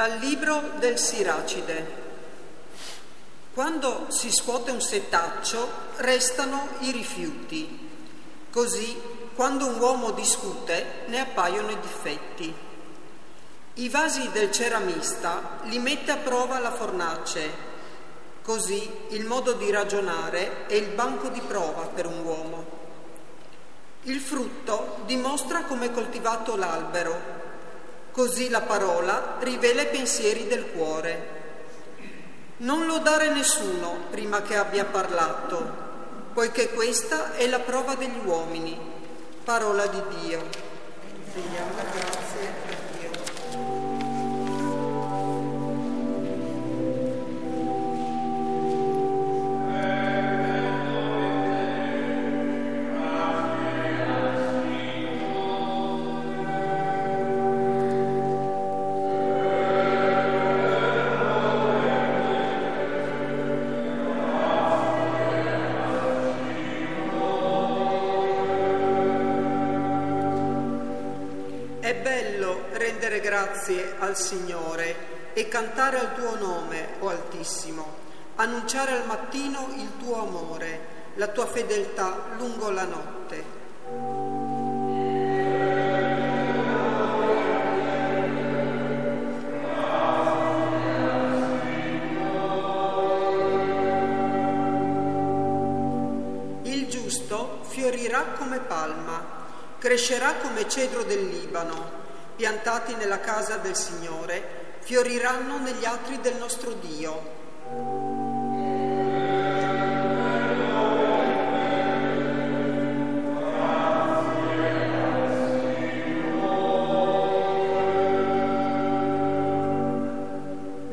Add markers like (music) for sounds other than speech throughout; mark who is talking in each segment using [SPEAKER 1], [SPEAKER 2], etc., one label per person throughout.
[SPEAKER 1] Dal libro del Siracide. Quando si scuote un setaccio restano i rifiuti. Così, quando un uomo discute, ne appaiono i difetti. I vasi del ceramista li mette a prova la fornace. Così il modo di ragionare è il banco di prova per un uomo. Il frutto dimostra come è coltivato l'albero Così la parola rivela i pensieri del cuore. Non lodare nessuno prima che abbia parlato, poiché questa è la prova degli uomini. Parola di Dio. Vediamo grazie. Grazie al Signore e cantare al tuo nome, o Altissimo, annunciare al mattino il tuo amore, la tua fedeltà lungo la notte. Il giusto fiorirà come palma, crescerà come cedro del Libano piantati nella casa del Signore, fioriranno negli atri del nostro Dio.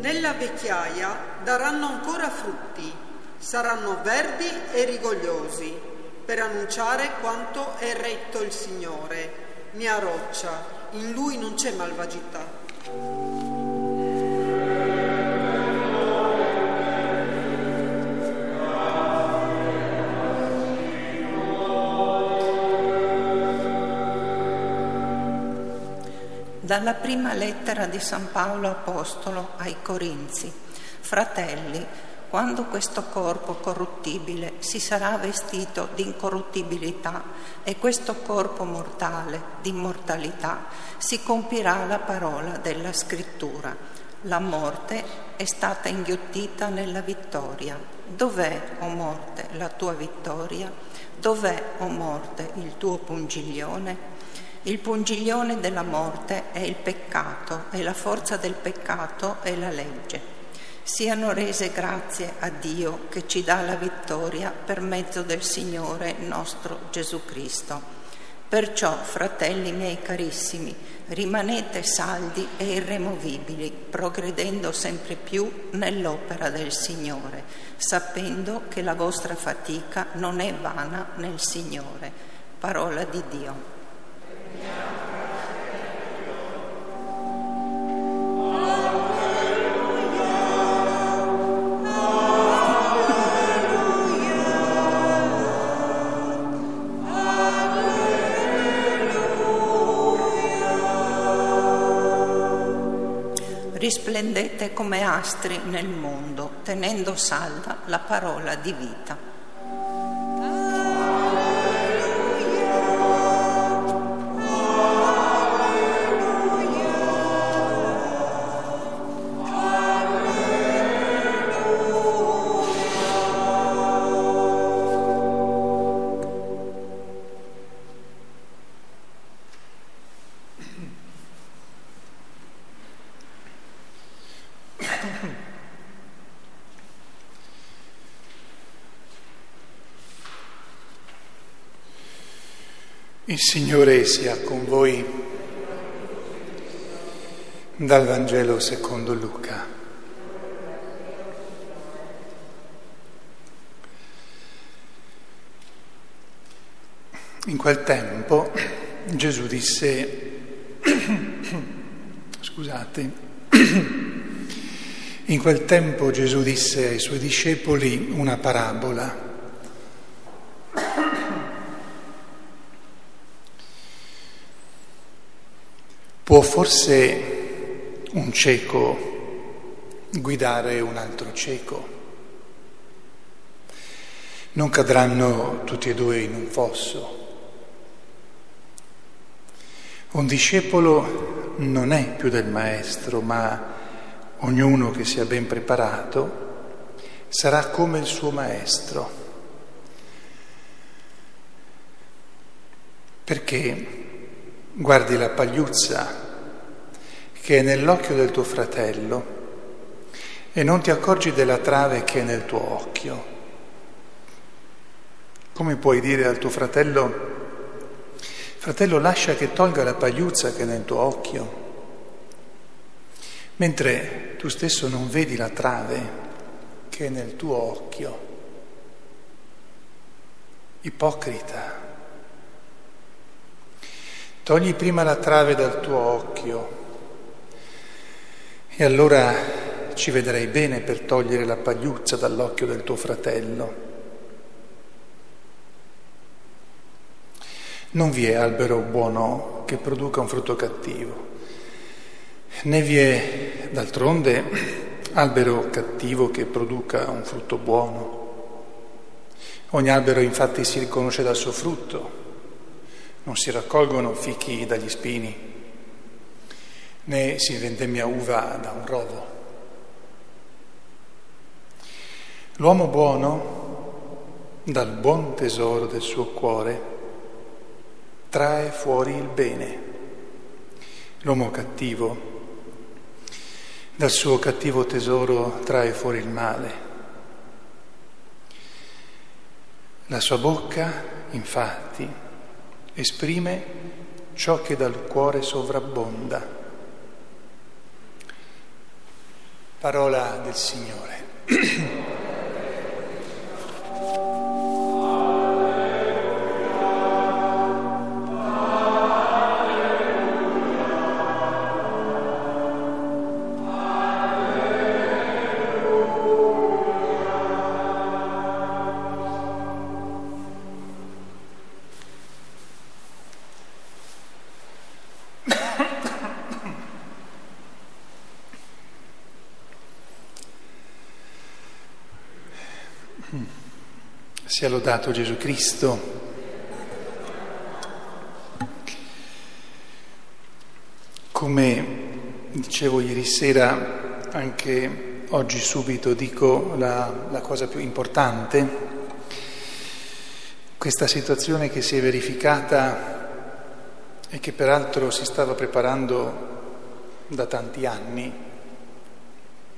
[SPEAKER 1] Nella vecchiaia daranno ancora frutti, saranno verdi e rigogliosi, per annunciare quanto è retto il Signore, mia roccia, in lui non c'è malvagità.
[SPEAKER 2] Dalla prima lettera di San Paolo Apostolo ai Corinzi. Fratelli, quando questo corpo corruttibile si sarà vestito di incorruttibilità e questo corpo mortale di immortalità, si compirà la parola della scrittura. La morte è stata inghiottita nella vittoria. Dov'è, o oh morte, la tua vittoria? Dov'è, o oh morte, il tuo pungiglione? Il pungiglione della morte è il peccato e la forza del peccato è la legge. Siano rese grazie a Dio che ci dà la vittoria per mezzo del Signore nostro Gesù Cristo. Perciò, fratelli miei carissimi, rimanete saldi e irremovibili, progredendo sempre più nell'opera del Signore, sapendo che la vostra fatica non è vana nel Signore. Parola di Dio. Risplendete come astri nel mondo, tenendo salda la parola di vita.
[SPEAKER 3] Il Signore sia con voi dal Vangelo secondo Luca. In quel tempo Gesù disse, scusate, in quel tempo Gesù disse ai suoi discepoli una parabola Può forse un cieco guidare un altro cieco. Non cadranno tutti e due in un fosso. Un discepolo non è più del maestro, ma ognuno che sia ben preparato sarà come il suo maestro. Perché guardi la pagliuzza che è nell'occhio del tuo fratello e non ti accorgi della trave che è nel tuo occhio. Come puoi dire al tuo fratello, fratello lascia che tolga la pagliuzza che è nel tuo occhio, mentre tu stesso non vedi la trave che è nel tuo occhio. Ipocrita. Togli prima la trave dal tuo occhio e allora ci vedrai bene per togliere la pagliuzza dall'occhio del tuo fratello. Non vi è albero buono che produca un frutto cattivo, né vi è d'altronde albero cattivo che produca un frutto buono. Ogni albero infatti si riconosce dal suo frutto, non si raccolgono fichi dagli spini, né si vendemmia uva da un rovo. L'uomo buono, dal buon tesoro del suo cuore, trae fuori il bene. L'uomo cattivo dal suo cattivo tesoro trae fuori il male. La sua bocca, infatti, esprime ciò che dal cuore sovrabbonda. Parola del Signore. (clears throat) Sia lodato Gesù Cristo. Come dicevo ieri sera, anche oggi subito dico la, la cosa più importante, questa situazione che si è verificata e che peraltro si stava preparando da tanti anni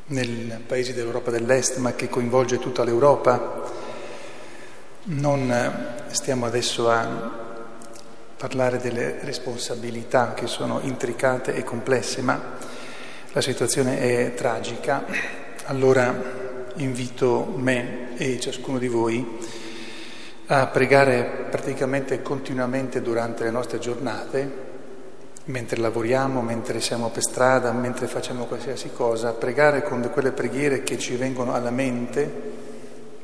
[SPEAKER 3] nei paesi dell'Europa dell'Est, ma che coinvolge tutta l'Europa, non eh, stiamo adesso a parlare delle responsabilità che sono intricate e complesse, ma la situazione è tragica. Allora invito me e ciascuno di voi a pregare praticamente continuamente durante le nostre giornate, mentre lavoriamo, mentre siamo per strada, mentre facciamo qualsiasi cosa, a pregare con quelle preghiere che ci vengono alla mente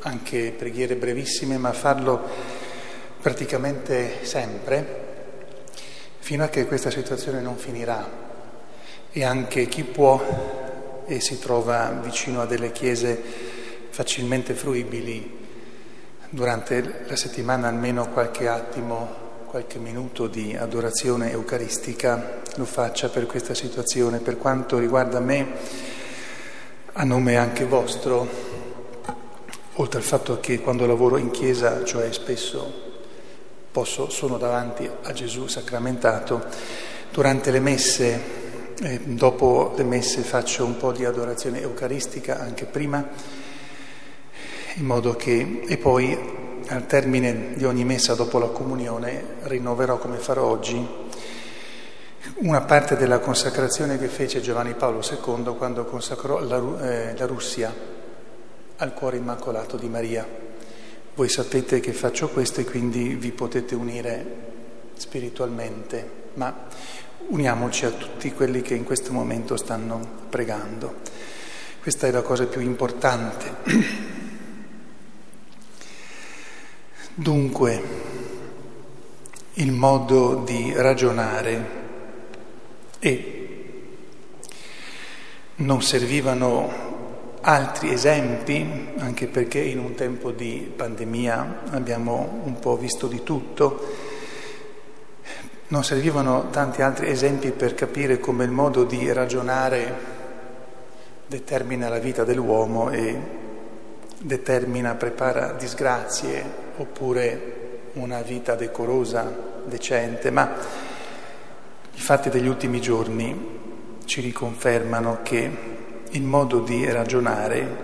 [SPEAKER 3] anche preghiere brevissime, ma farlo praticamente sempre, fino a che questa situazione non finirà. E anche chi può e si trova vicino a delle chiese facilmente fruibili, durante la settimana almeno qualche attimo, qualche minuto di adorazione eucaristica lo faccia per questa situazione. Per quanto riguarda me, a nome anche vostro, oltre al fatto che quando lavoro in chiesa, cioè spesso posso, sono davanti a Gesù sacramentato, durante le messe, eh, dopo le messe faccio un po' di adorazione eucaristica anche prima, in modo che, e poi al termine di ogni messa dopo la comunione rinnoverò come farò oggi una parte della consacrazione che fece Giovanni Paolo II quando consacrò la, eh, la Russia al cuore immacolato di Maria. Voi sapete che faccio questo e quindi vi potete unire spiritualmente, ma uniamoci a tutti quelli che in questo momento stanno pregando. Questa è la cosa più importante. Dunque, il modo di ragionare è Non servivano altri esempi, anche perché in un tempo di pandemia abbiamo un po' visto di tutto. Non servivano tanti altri esempi per capire come il modo di ragionare determina la vita dell'uomo e determina, prepara disgrazie oppure una vita decorosa, decente, ma i fatti degli ultimi giorni ci riconfermano che il modo di ragionare,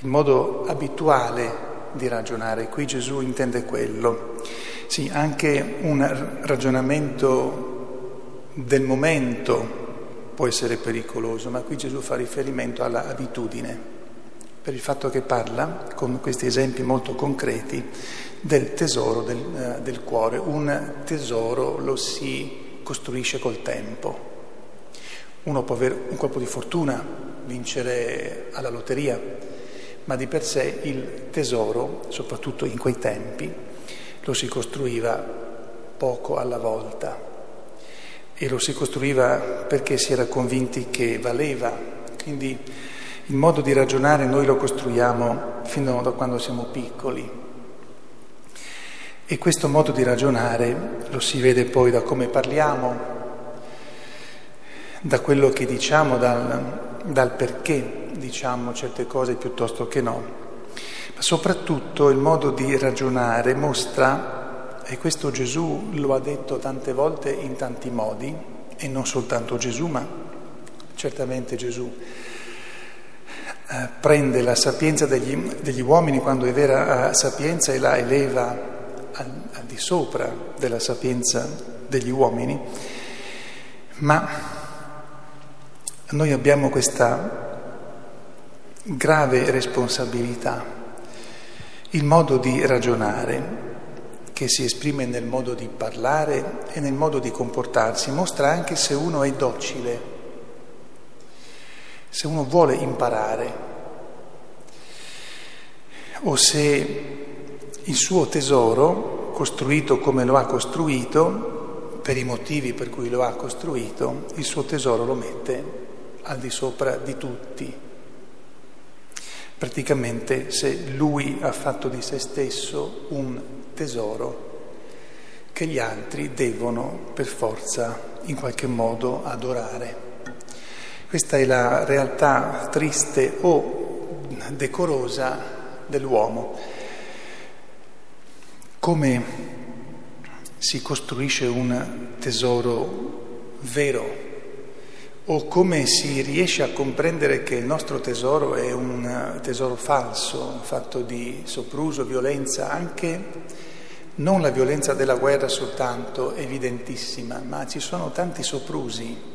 [SPEAKER 3] il modo abituale di ragionare. Qui Gesù intende quello. Sì, anche un ragionamento del momento può essere pericoloso, ma qui Gesù fa riferimento alla abitudine, per il fatto che parla, con questi esempi molto concreti, del tesoro del, uh, del cuore. Un tesoro lo si costruisce col tempo. Uno può avere un colpo di fortuna, vincere alla lotteria, ma di per sé il tesoro, soprattutto in quei tempi, lo si costruiva poco alla volta e lo si costruiva perché si era convinti che valeva. Quindi il modo di ragionare noi lo costruiamo fino da quando siamo piccoli. E questo modo di ragionare lo si vede poi da come parliamo, da quello che diciamo, dal, dal perché diciamo certe cose piuttosto che no. Ma soprattutto il modo di ragionare mostra, e questo Gesù lo ha detto tante volte in tanti modi, e non soltanto Gesù, ma certamente Gesù eh, prende la sapienza degli, degli, uomini quando è vera eh, sapienza e la eleva al, al di sopra della sapienza degli uomini, ma noi abbiamo questa grave responsabilità, il modo di ragionare che si esprime nel modo di parlare e nel modo di comportarsi, mostra anche se uno è docile, se uno vuole imparare o se il suo tesoro, costruito come lo ha costruito, per i motivi per cui lo ha costruito, il suo tesoro lo mette al di sopra di tutti. Praticamente se lui ha fatto di se stesso un tesoro che gli altri devono per forza in qualche modo adorare. Questa è la realtà triste o decorosa dell'uomo. Come si costruisce un tesoro vero o come si riesce a comprendere che il nostro tesoro è un tesoro falso, fatto di sopruso, violenza, anche non la violenza della guerra soltanto, evidentissima, ma ci sono tanti soprusi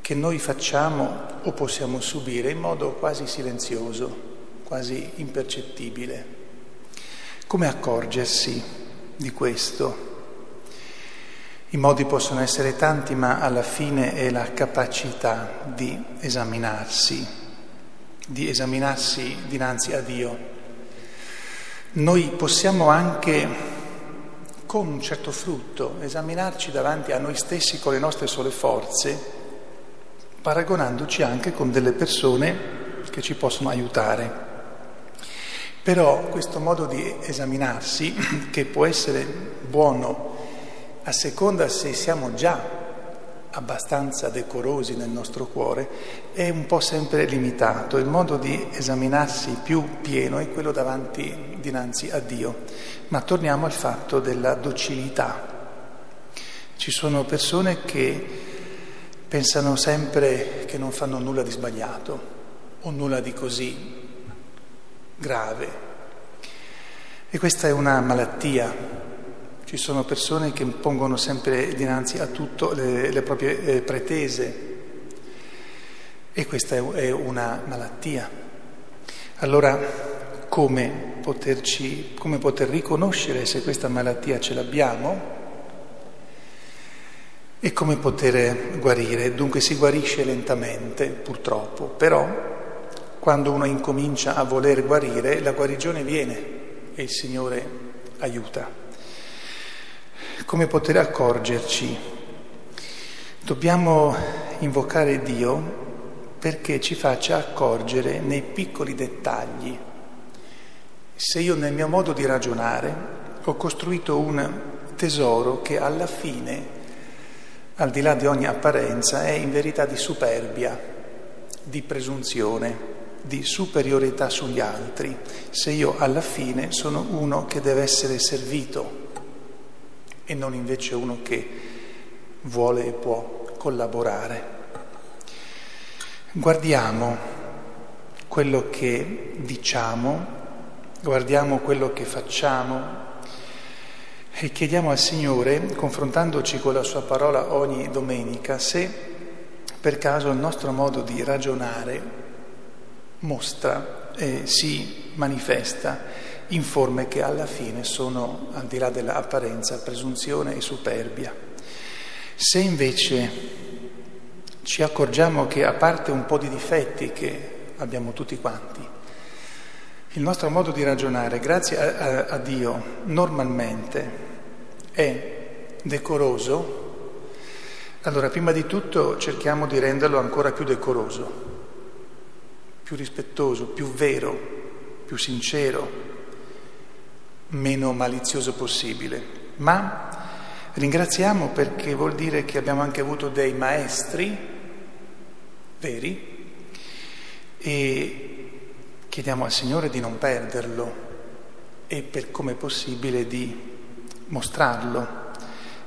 [SPEAKER 3] che noi facciamo o possiamo subire in modo quasi silenzioso, quasi impercettibile. Come accorgersi di questo? I modi possono essere tanti, ma alla fine è la capacità di esaminarsi, di esaminarsi dinanzi a Dio. Noi possiamo anche, con un certo frutto, esaminarci davanti a noi stessi con le nostre sole forze, paragonandoci anche con delle persone che ci possono aiutare. Però questo modo di esaminarsi, che può essere buono a seconda se siamo già abbastanza decorosi nel nostro cuore, è un po' sempre limitato. Il modo di esaminarsi più pieno è quello davanti, dinanzi a Dio. Ma torniamo al fatto della docilità. Ci sono persone che pensano sempre che non fanno nulla di sbagliato o nulla di così grave. E questa è una malattia ci sono persone che pongono sempre dinanzi a tutto le, le proprie eh, pretese e questa è, è una malattia. Allora come, poterci, come poter riconoscere se questa malattia ce l'abbiamo e come poter guarire? Dunque si guarisce lentamente, purtroppo, però quando uno incomincia a voler guarire, la guarigione viene e il Signore aiuta come poter accorgerci. Dobbiamo invocare Dio perché ci faccia accorgere nei piccoli dettagli. Se io nel mio modo di ragionare ho costruito un tesoro che alla fine, al di là di ogni apparenza, è in verità di superbia, di presunzione, di superiorità sugli altri, se io alla fine sono uno che deve essere servito e non invece uno che vuole e può collaborare. Guardiamo quello che diciamo, guardiamo quello che facciamo e chiediamo al Signore, confrontandoci con la Sua parola ogni domenica, se per caso il nostro modo di ragionare mostra e si manifesta in forme che alla fine sono, al di là dell'apparenza, presunzione e superbia. Se invece ci accorgiamo che a parte un po' di difetti che abbiamo tutti quanti, il nostro modo di ragionare, grazie a, a, a Dio, normalmente è decoroso, allora prima di tutto cerchiamo di renderlo ancora più decoroso, più rispettoso, più vero, più sincero, meno malizioso possibile. Ma ringraziamo perché vuol dire che abbiamo anche avuto dei maestri veri e chiediamo al Signore di non perderlo e per come possibile di mostrarlo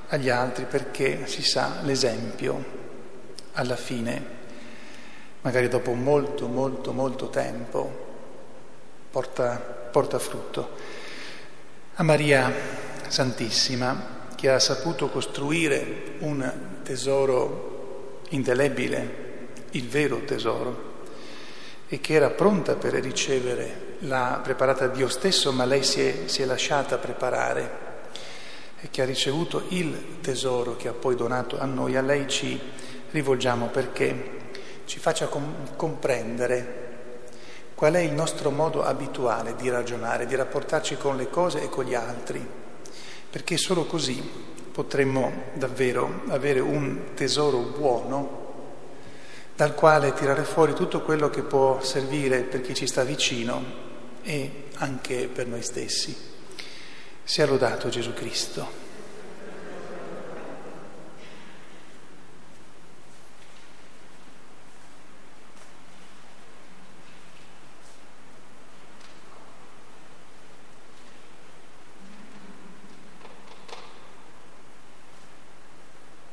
[SPEAKER 3] agli altri perché si sa l'esempio alla fine, magari dopo molto, molto, molto tempo, porta, porta frutto. A Maria Santissima che ha saputo costruire un tesoro indelebile il vero tesoro e che era pronta per ricevere, l'ha preparata Dio stesso, ma lei si è, si è lasciata preparare e che ha ricevuto il tesoro che ha poi donato a noi, a lei ci rivolgiamo perché ci faccia com- comprendere qual è il nostro modo abituale di ragionare, di rapportarci con le cose e con gli altri, perché solo così potremmo davvero avere un tesoro buono dal quale tirare fuori tutto quello che può servire per chi ci sta vicino e anche per noi stessi. Sia lodato Gesù Cristo.